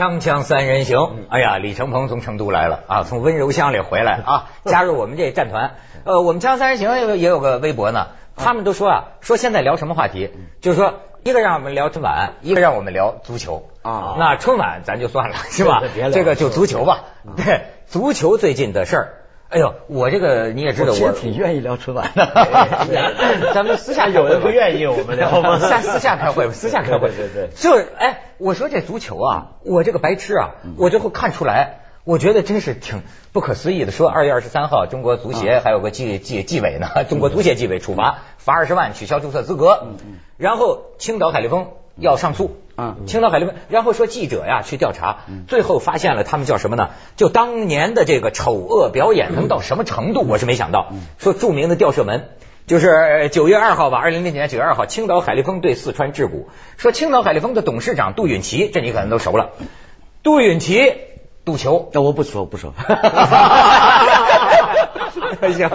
锵锵三人行，哎呀，李承鹏从成都来了啊，从温柔乡里回来啊，加入我们这战团。呃，我们锵锵三人行也有个微博呢，他们都说啊，说现在聊什么话题，就是说一个让我们聊春晚，一个让我们聊足球啊那春晚咱就算了，是吧？这个就足球吧。对，足球最近的事儿。哎呦，我这个你也知道，我挺愿意聊春晚的。咱们私下有的不愿意我们聊吗？下 私下开会，私下开会。对对对，就是哎，我说这足球啊，我这个白痴啊，我最后看出来，我觉得真是挺不可思议的。说二月二十三号，中国足协还有个纪纪纪委呢，中国足协纪委处罚罚二十万，取消注册资格。然后青岛海力丰要上诉。嗯，青岛海力丰，然后说记者呀去调查，最后发现了他们叫什么呢？就当年的这个丑恶表演能到什么程度？我是没想到。说著名的吊射门。就是九月二号吧，二零零九年九月二号，青岛海力丰对四川智谷。说青岛海力丰的董事长杜允琪，这你可能都熟了。杜允琪赌球，那我不说不说。行，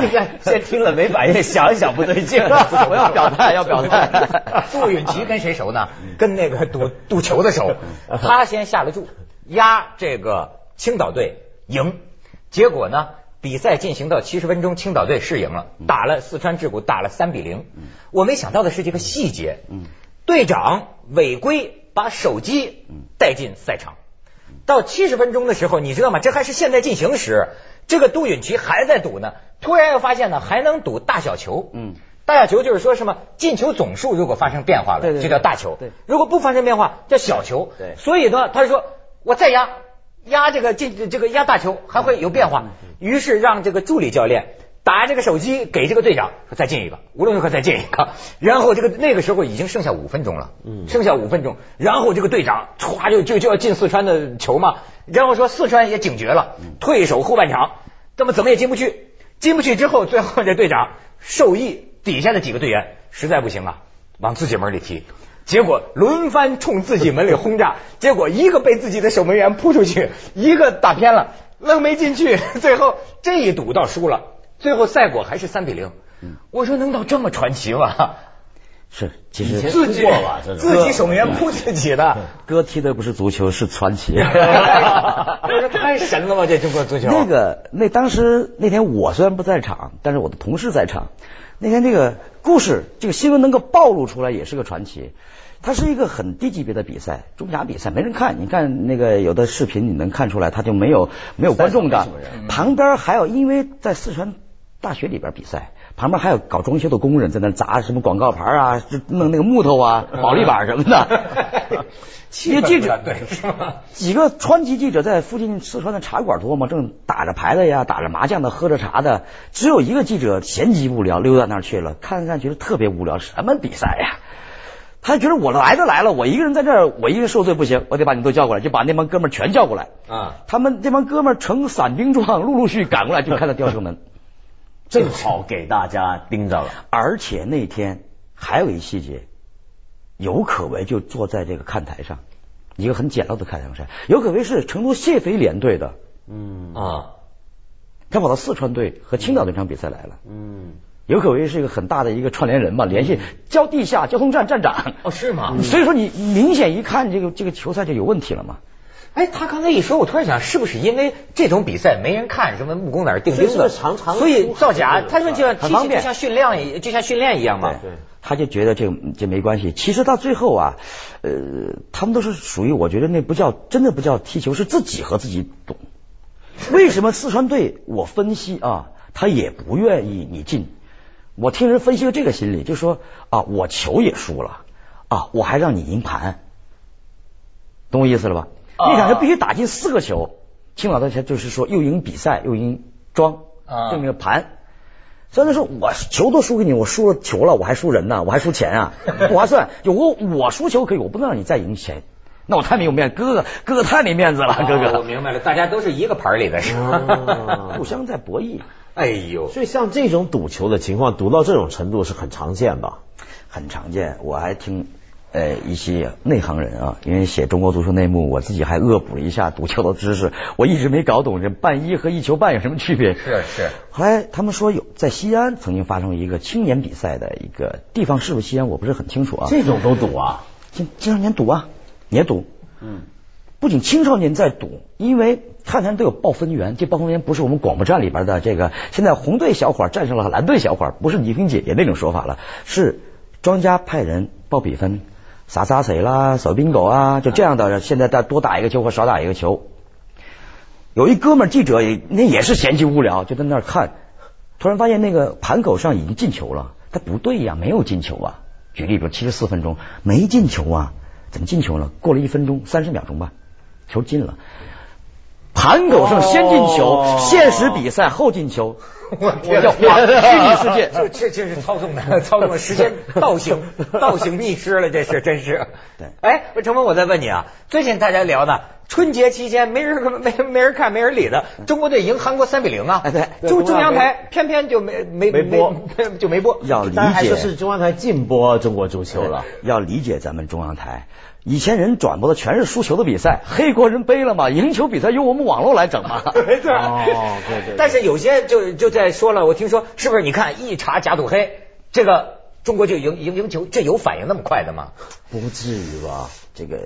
你看先听了没反应，想一想不对劲，我要表态，要表态。杜允琪跟谁熟呢？跟那个赌赌球的熟。他先下了注，压这个青岛队赢。结果呢，比赛进行到七十分钟，青岛队是赢了，打了四川智谷打了三比零。我没想到的是这个细节，队长违规把手机带进赛场。到七十分钟的时候，你知道吗？这还是现在进行时，这个杜允祺还在赌呢。突然又发现呢，还能赌大小球。嗯，大小球就是说什么进球总数如果发生变化了，对对对就叫大球。对如果不发生变化，叫小球。对所以呢，他说我再压压这个进这个压大球还会有变化，于是让这个助理教练。打这个手机给这个队长说再进一个，无论如何再进一个。然后这个那个时候已经剩下五分钟了，嗯剩下五分钟。然后这个队长歘就就就要进四川的球嘛，然后说四川也警觉了，退守后半场，那么怎么也进不去，进不去之后，最后这队长授意底下的几个队员实在不行啊，往自己门里踢。结果轮番冲自己门里轰炸，结果一个被自己的守门员扑出去，一个打偏了，愣没进去。最后这一赌倒输了，最后赛果还是三比零。我说能到这么传奇吗？是，其实自己自己守门员扑自己的，哥踢的不是足球，是传奇。这 太神了吧！这中国足球那个那当时那天我虽然不在场，但是我的同事在场。那天这个故事，这个新闻能够暴露出来，也是个传奇。它是一个很低级别的比赛，中甲比赛，没人看。你看那个有的视频，你能看出来，他就没有没有观众的。旁边还有，因为在四川大学里边比赛，旁边还有搞装修的工人在那砸什么广告牌啊，就弄那个木头啊、保利板什么的。一个记者对是吧？几个川籍记者在附近四川的茶馆多嘛，正打着牌的呀，打着麻将的，喝着茶的，只有一个记者闲极无聊，溜到那儿去了，看看觉得特别无聊，什么比赛呀？他觉得我来都来了，我一个人在这儿，我一个人受罪不行，我得把你都叫过来，就把那帮哥们儿全叫过来。啊，他们这帮哥们儿呈散兵状，陆陆续续赶过来，就看到吊车门。正好给大家盯着了。而且那天还有一细节，尤可为就坐在这个看台上，一个很简陋的看台上。尤可为是成都谢飞联队的，嗯啊，他跑到四川队和青岛那场比赛来了。嗯，尤可为是一个很大的一个串联人嘛，联系交地下交通站站长。哦是吗？所以说你明显一看这个这个球赛就有问题了嘛。哎，他刚才一说，我突然想，是不是因为这种比赛没人看，什么木工哪儿钉钉的，这是常常所以造假？他们就像很方便就像训练一就像训练一样嘛。对他就觉得这这没关系。其实到最后啊，呃，他们都是属于我觉得那不叫真的不叫踢球，是自己和自己懂。为什么四川队？我分析啊，他也不愿意你进。我听人分析了这个心理，就说啊，我球也输了啊，我还让你赢盘，懂我意思了吧？啊那场球必须打进四个球，青岛队才就是说又赢比赛又赢庄，啊证明了盘。虽然说我球都输给你，我输了球了，我还输人呢，我还输钱啊，不划算。就我我输球可以，我不能让你再赢钱，那我太没有面子，哥哥哥哥太没面子了，哥哥我，明白了，大家都是一个盘里的是吧？啊 互相在博弈，哎呦，所以像这种赌球的情况，赌到这种程度是很常见吧？很常见。我还听呃一些内行人啊，因为写中国足球内幕，我自己还恶补了一下赌球的知识，我一直没搞懂这半一和一球半有什么区别。是是，后来他们说有在西安曾经发生一个青年比赛的一个地方，是不是西安我不是很清楚啊。这种都赌啊？青青少年赌啊，也赌。嗯，不仅青少年在赌，因为看台都有报分员，这报分员不是我们广播站里边的这个现在红队小伙战胜了蓝队小伙，不是倪萍姐姐那种说法了，是庄家派人报比分，洒洒水啦，扫冰狗啊，就这样的，现在再多打一个球或少打一个球。有一哥们记者也那也是闲极无聊，就在那儿看，突然发现那个盘口上已经进球了，他不对呀，没有进球啊。举例，比如七十四分钟没进球啊，怎么进球了？过了一分钟三十秒钟吧，球进了。盘口上先进球，哦现实比赛后进球，我天叫虚拟世界。这 这这是操纵的，操纵时间 倒行倒行逆施了，这是真是。对哎，陈峰，我再问你啊，最近大家聊呢，春节期间没人没没人看没人理的，中国队赢韩国三比零啊，哎对中中央台偏偏就没没没播就没播。要理解说是中央台禁播中国足球了。要理解咱们中央台。以前人转播的全是输球的比赛，黑国人背了嘛，赢球比赛由我们网络来整嘛。没错哦对对对但是有些就就在说了，我听说是不是？你看一查假赌黑，这个中国就赢赢赢球，这有反应那么快的吗？不至于吧？这个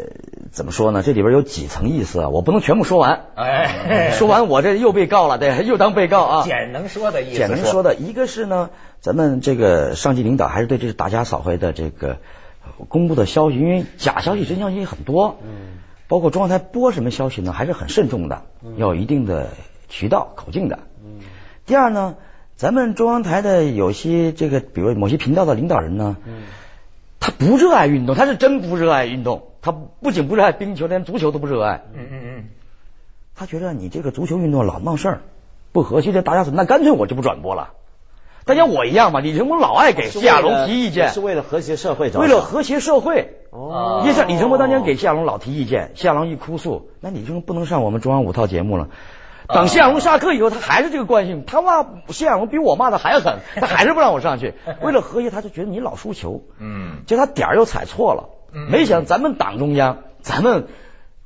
怎么说呢？这里边有几层意思啊，我不能全部说完。哎，说完我这又被告了，对，又当被告啊。简能说的意思，简能说的，一个是呢，咱们这个上级领导还是对这个大家扫黑的这个呃公布的消息，因为假消息、真消息很多，嗯，包括中央台播什么消息呢，还是很慎重的，要有一定的渠道口径的。嗯，第二呢，咱们中央台的有些这个，比如某些频道的领导人呢，嗯，他不热爱运动，他是真不热爱运动，他不仅不热爱冰球，连足球都不热爱。嗯嗯嗯，他觉得你这个足球运动老闹事儿，不和谐，这大家说那干脆我就不转播了。大家我一样嘛，李承鹏老爱给谢亚龙提意见，是为了和谐社会。为了和谐社会。哦因为像李承鹏当年给谢亚龙老提意见，谢亚龙一哭诉，那你就不能上我们中央五套节目了。等谢亚龙下课以后，他还是这个惯性，他骂谢亚龙比我骂的还狠，他还是不让我上去。为了和谐，他就觉得你老输球，嗯，结果他点儿又踩错了。嗯没想咱们党中央，咱们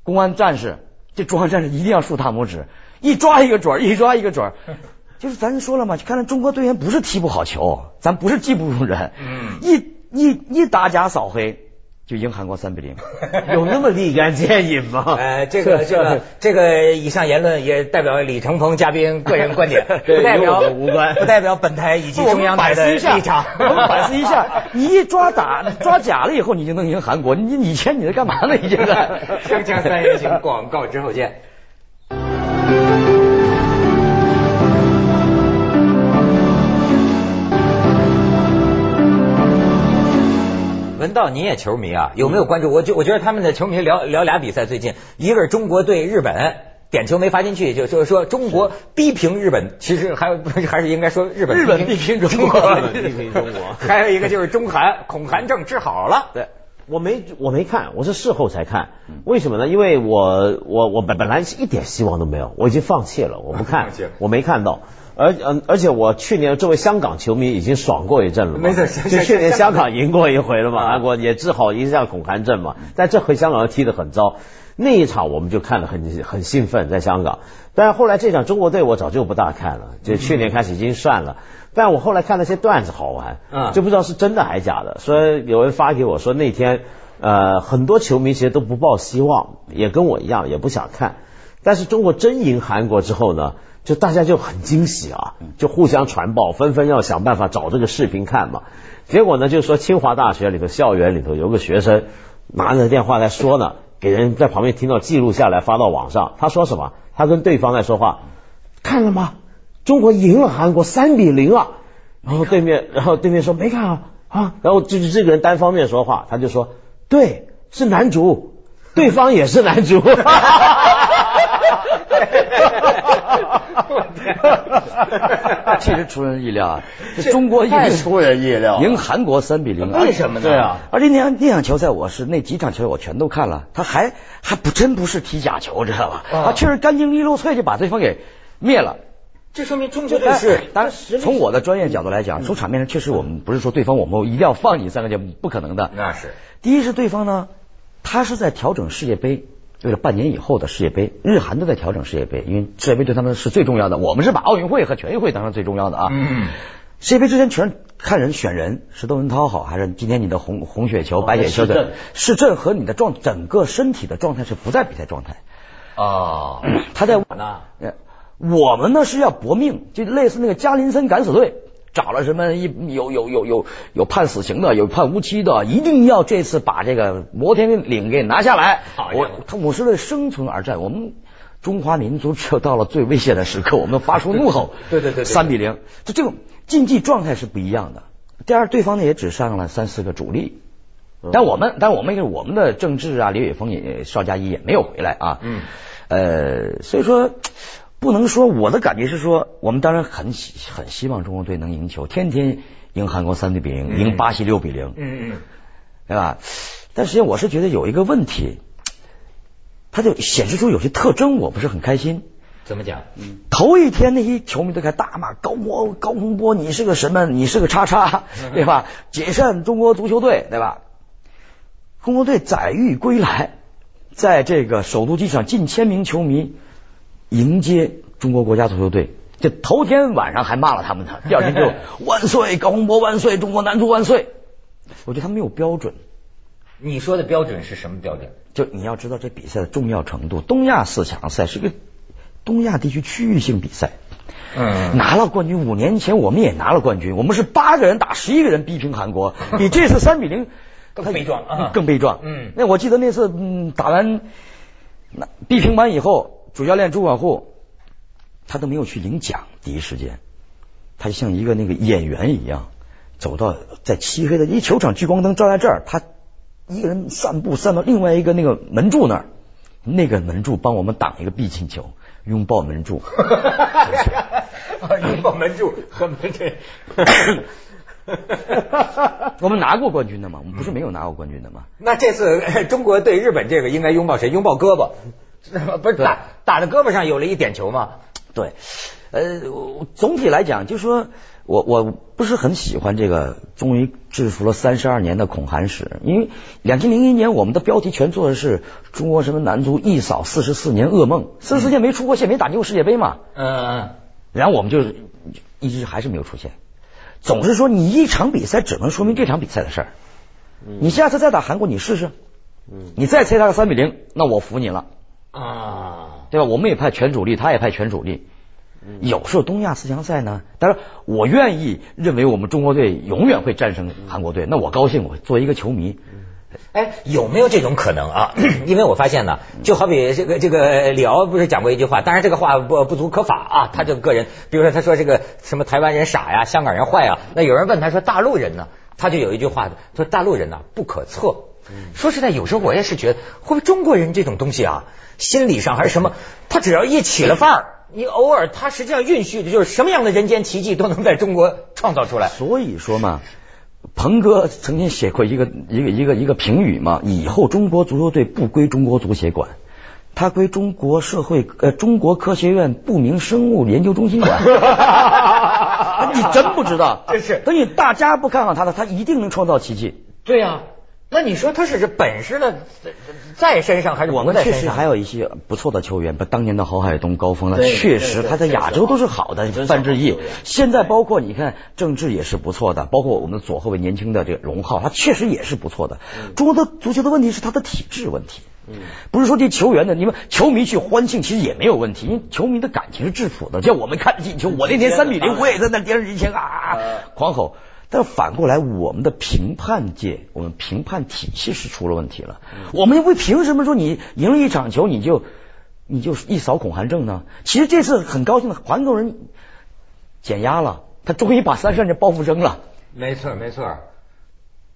公安战士，这中央战士一定要竖大拇指，一抓一个准儿，一抓一个准儿。就是咱说了嘛，看来中国队员不是踢不好球，咱不是技不如人，嗯一一一打假扫黑就赢韩国三比零。有那么立竿见影吗？呃，这个 这个这个以上言论也代表李承鹏嘉宾个人观点，不代表无关不代表本台以及中央台的立场。我们反思一下，你一抓打抓假了以后，你就能赢韩国，你你以前你在干嘛呢？你这个锵锵三人行，广告之后见。文道，你也球迷啊？有没有关注？我就我觉得他们的球迷聊聊俩比赛，最近一个是中国对日本，点球没罚进去，就就是说中国逼平日本，其实还有 还是应该说日本日本逼平中国逼平中国 还有一个就是中韩恐韩症治好了。对。我没我没看，我是事后才看。为什么呢？因为我我我本本来是一点希望都没有，我已经放弃了，我不看 我没看到。而嗯，而且我去年作为香港球迷已经爽过一阵了嘛，没错就去年香港赢过一回了嘛，啊韩国也治好一下恐韩症嘛，但这回香港踢得很糟。那一场我们就看得很很兴奋，在香港。但是后来这场中国队我早就不大看了，就去年开始已经算了。但我后来看那些段子好玩，嗯就不知道是真的还假的。说有人发给我说那天，呃，很多球迷其实都不抱希望，也跟我一样，也不想看。但是中国真赢韩国之后呢，就大家就很惊喜啊，就互相传报，纷纷要想办法找这个视频看嘛。结果呢，就是说清华大学里头校园里头有个学生拿着电话在说呢，给人在旁边听到记录下来发到网上。他说什么？他跟对方在说话，看了吗？中国赢了韩国三比零啊！然后对面，然后对面说没看啊啊，然后就是这个人单方面说话，他就说对，是男主，对方也是男主。确实出人意料啊！这中国赢太出人意料了赢韩国三比零，为什么呢对啊，而且那场那场球赛，我是那几场球赛我全都看了，他还还不真不是踢假球，知道吧？啊他确实干净利落脆就把对方给灭了。这说明中国队但是当然，从我的专业角度来讲，从场面上确实我们不是说对方我们一定要放你三个球，不可能的。那是第一是对方呢，他是在调整世界杯，为了半年以后的世界杯，日韩都在调整世界杯，因为世界杯对他们是最重要的，我们是把奥运会和全运会当成最重要的啊。嗯，世界杯之前全看人选人是窦文涛好，还是今天你的红红血球、哦白血球是的是这和你的状整个身体的状态是不在比赛状态。哦，他在我呢我们呢是要搏命，就类似那个加林森敢死队，找了什么一有有有有有判死刑的，有判无期的，一定要这次把这个摩天岭给拿下来我他我是为生存而战，我们。中华民族只有到了最危险的时刻，我们发出怒吼。对对对对对三比零，就这种竞技状态是不一样的。第二，对方呢也只上了三四个主力，但我们，但我们我们的郑智啊、李玮峰也、邵佳一也没有回来啊。嗯，呃，所以说不能说我的感觉是说，我们当然很希很希望中国队能赢球，天天赢韩国三比零，赢巴西六比零，嗯嗯对吧？但实际上我是觉得有一个问题，它就显示出有些特征，我不是很开心。怎么讲？嗯头一天那些球迷都开始大骂高波高洪波，你是个什么？你是个叉叉，对吧？解散中国足球队，对吧？中国队载誉归来，在这个首都机场近千名球迷迎接中国国家足球队。这头天晚上还骂了他们呢，第二天就万岁高洪波万岁，中国男足万岁。我觉得他没有标准，你说的标准是什么标准？就你要知道这比赛的重要程度。东亚四强赛是个东亚地区区域性比赛，嗯拿了冠军。五年前我们也拿了冠军，我们是八个人打十一个人逼平韩国，比这次三比零更悲壮啊更悲壮。嗯那我记得那次嗯打完那逼平完以后，主教练朱广沪他都没有去领奖，第一时间他就像一个那个演员一样，走到在漆黑的一球场聚光灯照在这儿，他一个人散步散到另外一个那个门柱那儿，那个门柱帮我们挡一个必进球，拥抱门柱。拥抱门柱和门这。我们拿过冠军的嘛，我们不是没有拿过冠军的吗。那这次呃中国对日本这个应该拥抱谁？拥抱胳膊，不是打打在胳膊上有了一点球吗？对，呃，我总体来讲，就说我我不是很喜欢这个终于制服了三十二年的恐韩史，因为两千零一年我们的标题全做的是中国什么男足一扫四十四年噩梦，四十四年没出过线，没打进过世界杯嘛，嗯然后我们就一直还是没有出现，总是说你一场比赛只能说明这场比赛的事儿，你下次再打韩国你试试，你再猜他个三比零，那我服你了。啊，对吧？我们也派全主力，他也派全主力。有时候东亚四强赛呢，当然我愿意认为我们中国队永远会战胜韩国队，那我高兴，我作为一个球迷，哎，有没有这种可能啊？因为我发现呢，就好比这个这个李敖不是讲过一句话，当然这个话不不足可法啊，他就个个人，比如说他说这个什么台湾人傻呀，香港人坏啊，那有人问他说大陆人呢，他就有一句话，他说大陆人呢不可测。说实在，有时候我也是觉得，会不会中国人这种东西啊，心理上还是什么，他只要一起了范儿，你偶尔他实际上蕴蓄的就是什么样的人间奇迹都能在中国创造出来。所以说嘛，鹏哥曾经写过一个一个一个一个评语嘛，以后中国足球队不归中国足协管。他归中国社会呃中国科学院不明生物研究中心管，你真不知道，这是等你大家不看好他的，他一定能创造奇迹。对呀、那你说他是这本事呢，在身上还是我们不在身上？确实还有一些不错的球员，不，当年的郝海东、高峰了，确实他在亚洲都是好的。范志毅现在包括你看郑智也是不错的，包括我们左后卫年轻的这个荣浩，他确实也是不错的。中国的足球的问题是他的体质问题，不是说这球员的，你们球迷去欢庆其实也没有问题，因为球迷的感情是质朴的。像我们看进球，我那天三比零，我也在那电视机前啊狂吼。但反过来，我们的评判界，我们评判体系是出了问题了。我们为凭什么说你赢了一场球你就你就一扫恐韩症呢？其实这次很高兴的，韩国人减压了，他终于把三十二年包袱扔了。没错没错，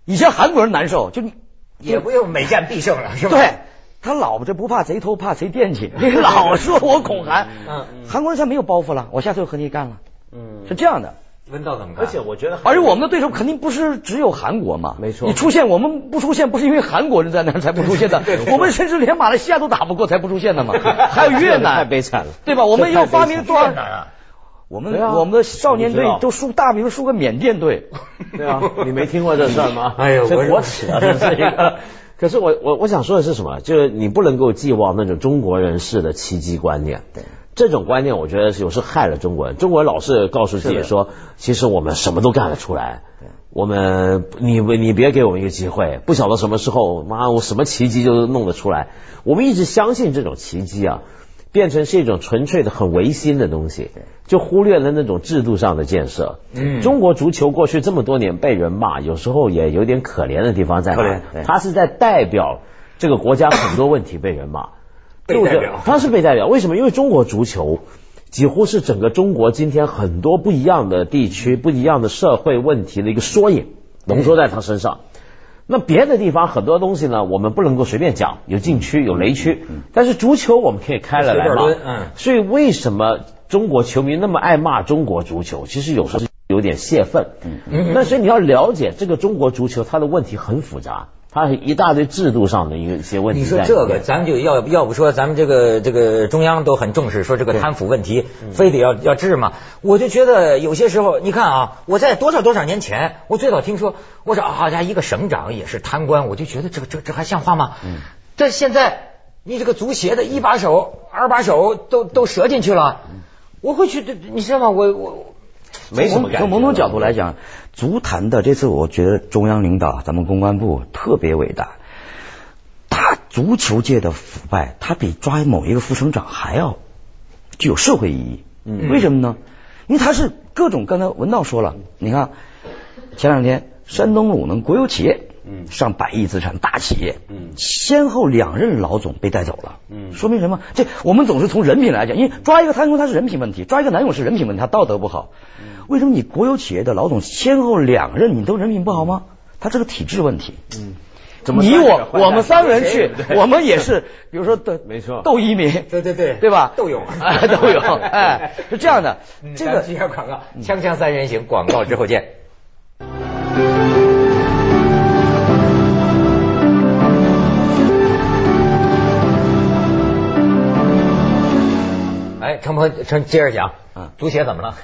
以前韩国人难受，就你也不用每战必胜了，是吧？对。他老这不怕贼偷，怕贼惦记。你老说我恐韩，嗯韩国人现在没有包袱了，我下次就和你干了，嗯，是这样的。温道怎么看？而且我觉得，而且我们的对手肯定不是只有韩国嘛，没错你出现，我们不出现不是因为韩国人在那儿才不出现的，我们甚至连马来西亚都打不过才不出现的嘛，还有越南，太悲惨了对吧？我们这太又发明多少？我们啊我们的少年队都输大，比如输个缅甸队，对啊，你没听过这事儿吗？哎呦我这国耻啊，这是一个。可是我我我想说的是什么？就是你不能够寄望那种中国人士的奇迹观念。对，这种观念，我觉得有时害了中国人。中国人老是告诉自己说，其实我们什么都干得出来。我们你你别给我们一个机会，不晓得什么时候，妈我什么奇迹就弄得出来。我们一直相信这种奇迹啊，变成是一种纯粹的很唯心的东西，就忽略了那种制度上的建设。嗯中国足球过去这么多年被人骂，有时候也有点可怜的地方在可怜哪对？他是在代表这个国家很多问题被人骂。被代表他是被代表，为什么？因为中国足球几乎是整个中国今天很多不一样的地区、不一样的社会问题的一个缩影，浓缩在他身上。那别的地方很多东西呢，我们不能够随便讲，有禁区、有雷区，但是足球我们可以开了来骂所以为什么中国球迷那么爱骂中国足球？其实有时候是有点泄愤。嗯但是你要了解这个中国足球，它的问题很复杂，它是一大堆制度上的一个一些问题你。说这个，咱就要要不说咱们这个这个中央都很重视，说这个贪腐问题，非得要要治嘛。我就觉得有些时候，你看啊，我在多少多少年前，我最早听说，我说啊好家一个省长也是贪官，我就觉得这个这这还像话吗？但现在你这个足协的一把手、二把手都都折进去了，我会去，你知道吗？我我没什么感觉。从某种角度来讲，足坛的这次，我觉得中央领导、咱们公关部特别伟大。大足球界的腐败，它比抓某一个副省长还要具有社会意义。嗯为什么呢？因为他是各种，刚才文道说了，你看前两天山东鲁能国有企业，嗯上百亿资产大企业，嗯先后两任老总被带走了，嗯说明什么？这我们总是从人品来讲，因为抓一个贪官他是人品问题，抓一个南勇是人品问题，他道德不好。嗯为什么你国有企业的老总先后两任你都人品不好吗？他这个体制问题。嗯，你我我们三个人去，我们也是，比如说斗 没错斗一民，对对对对吧？斗勇哎，斗勇，哎，是这样的。这个接下广告，锵锵三人行，广告之后见。哎，陈鹏，陈接着讲，嗯足协怎么了？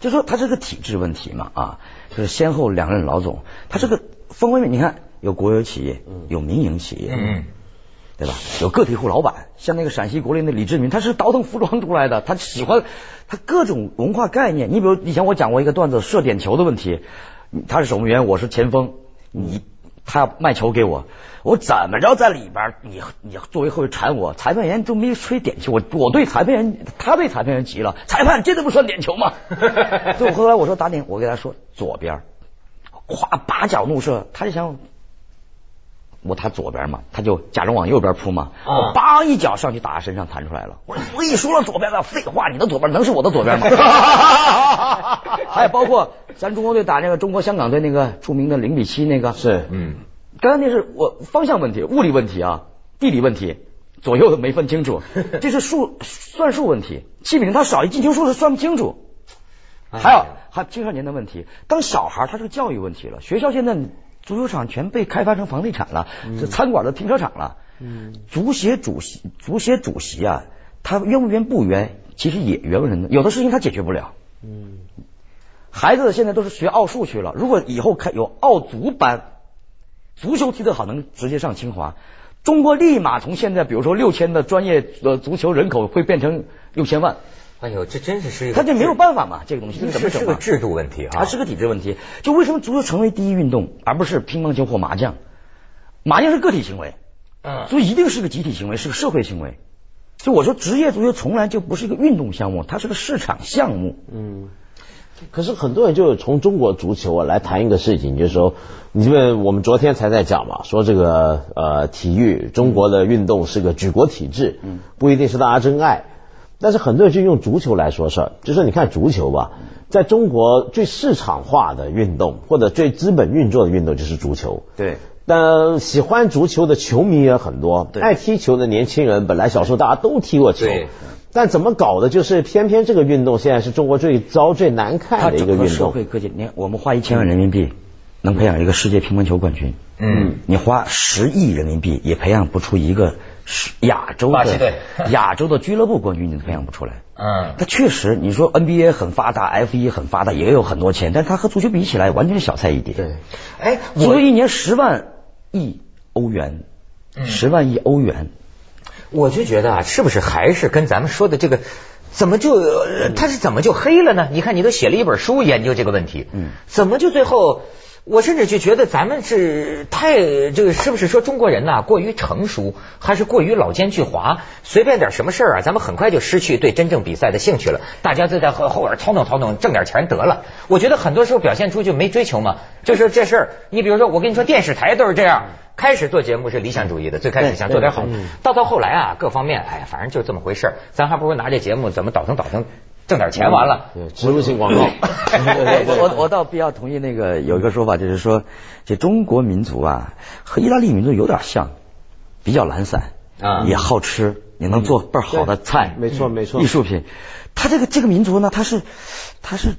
就说他这个体制问题嘛啊，就是先后两任老总，他这个方方面面，你看有国有企业，有民营企业，嗯，对吧？有个体户老板，像那个陕西国林的李志明，他是倒腾服装出来的，他喜欢他各种文化概念。你比如以前我讲过一个段子，射点球的问题，他是守门员，我是前锋，你他要卖球给我，我怎么着在里边，你你作为后卫缠我，裁判员都没吹点球，我我对裁判员，他对裁判员急了，裁判这都不算点球吗？所以后来我说打点，我给他说左边儿，咵八脚怒射，他就想我他左边嘛，他就假装往右边扑嘛，啊我梆一脚上去打他身上弹出来了。我说我跟你说了左边的，废话，你的左边能是我的左边吗？还有包括咱中国队打那个中国香港队那个著名的零比七那个，是嗯，刚才那是我方向问题、物理问题啊，地理问题，左右都没分清楚，这是数算数问题，七比零他少一进球数是算不清楚。还有还有青少年的问题，当小孩儿他是个教育问题了，学校现在足球场全被开发成房地产了，这餐馆的停车场了。嗯，足协主席，足协主席啊，他冤不冤不冤，其实也冤人的，有的事情他解决不了。嗯，孩子现在都是学奥数去了，如果以后开有奥足班，足球踢得好，能直接上清华。中国立马从现在，比如说六千的专业呃足球人口会变成六千万，哎呦，这真是是一个，他这没有办法嘛，这个东西这个怎么整嘛？是是个制度问题啊，它是个体制问题。就为什么足球成为第一运动，而不是乒乓球或麻将？麻将是个体行为，嗯，所以一定是个集体行为，是个社会行为。所以我说，职业足球从来就不是一个运动项目，它是个市场项目。嗯，可是很多人就从中国足球啊来谈一个事情，就是说，你这个我们昨天才在讲嘛，说这个呃体育中国的运动是个举国体制，嗯，不一定是大家真爱，但是很多人就用足球来说事儿，就说你看足球吧，在中国最市场化的运动或者最资本运作的运动就是足球，对，但喜欢足球的球迷也很多，对。爱踢球的年轻人本来小时候大家都踢过球。对，但怎么搞的，就是偏偏这个运动现在是中国最糟、最难看的一个运动。社会各界，你看我们花一千万人民币能培养一个世界乒乓球冠军，嗯，你花十亿人民币也培养不出一个是亚洲的 亚洲的俱乐部冠军，你都培养不出来。嗯，他确实，你说 NBA 很发达，F 一很发达，也有很多钱，但他和足球比起来，完全是小菜一碟。对，哎，足球一年十万亿欧元，嗯十万亿欧元，我就觉得啊，是不是还是跟咱们说的这个，怎么就呃他是怎么就黑了呢？你看，你都写了一本书研究这个问题，嗯，怎么就最后？我甚至就觉得咱们是太这个，是不是说中国人呐、过于成熟，还是过于老奸巨猾？随便点什么事儿啊，咱们很快就失去对真正比赛的兴趣了。大家就在后后边操弄操弄，挣点钱得了。我觉得很多时候表现出就没追求嘛，就是这事儿。你比如说，我跟你说，电视台都是这样。开始做节目是理想主义的，最开始想做点好，到到后来啊，各方面，哎呀，反正就这么回事儿咱还不如拿这节目怎么倒腾倒腾，挣点钱完了。对，植入性广告。我我倒比较同意那个有一个说法，就是说，这中国民族啊和意大利民族有点像，比较懒散啊也好吃，也能做倍儿好的菜，没错没错艺术品。他这个这个民族呢，他是他是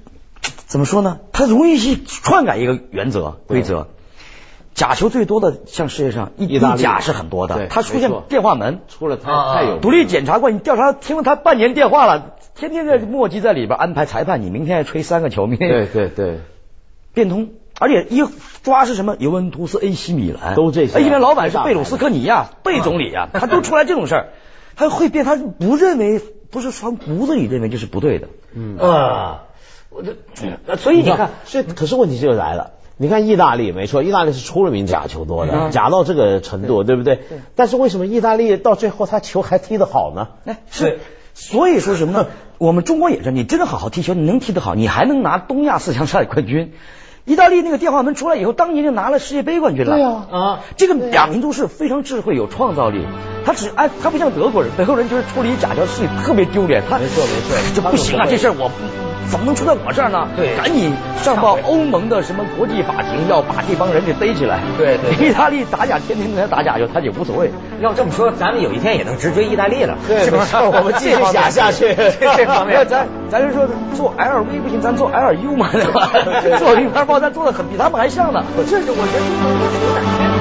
怎么说呢？他容易去篡改一个原则规则。假球最多的，像世界上意意大利甲是很多的对，他出现电话门，出了太啊太有独立检察官，你调查听了他半年电话了，天天在墨迹在里边安排裁判，你明天要吹三个球，明天对对对，变通，而且一抓是什么尤文图斯、AC 米兰，都这些。米兰老板是贝鲁斯科尼呀，贝总理呀，他都出来这种事儿，他会变，他不认为不是从骨子里认为这是不对的，嗯。啊，我这，呃所以你看，所以可是问题就来了。你看意大利没错，意大利是出了名假球多的，嗯。假到这个程度，对。不对？但是为什么意大利到最后他球还踢得好呢？哎，是，所以说什么呢？我们中国也是，你真的好好踢球，你能踢得好，你还能拿东亚四强赛冠军。意大利那个电话门出来以后，当年就拿了世界杯冠军了。对啊啊，这个两民族是非常智慧、有创造力。他只哎，他不像德国人，德国人就是出了一假球事情特别丢脸。他没错没错这不行啊，这事儿我怎么能出在我这儿呢？对赶紧上报欧盟的什么国际法庭，要把这帮人给逮起来。对对对 意大利打假，天天跟他打假就，他也无所谓。要这么说，咱们有一天也能直追意大利了，对是不是？我们 继续假下去 这这方面，咱咱就说做 LV 不行，咱做 LU 嘛，对吧？做名牌包，咱做的很比他们还像呢。这是我觉得中国人。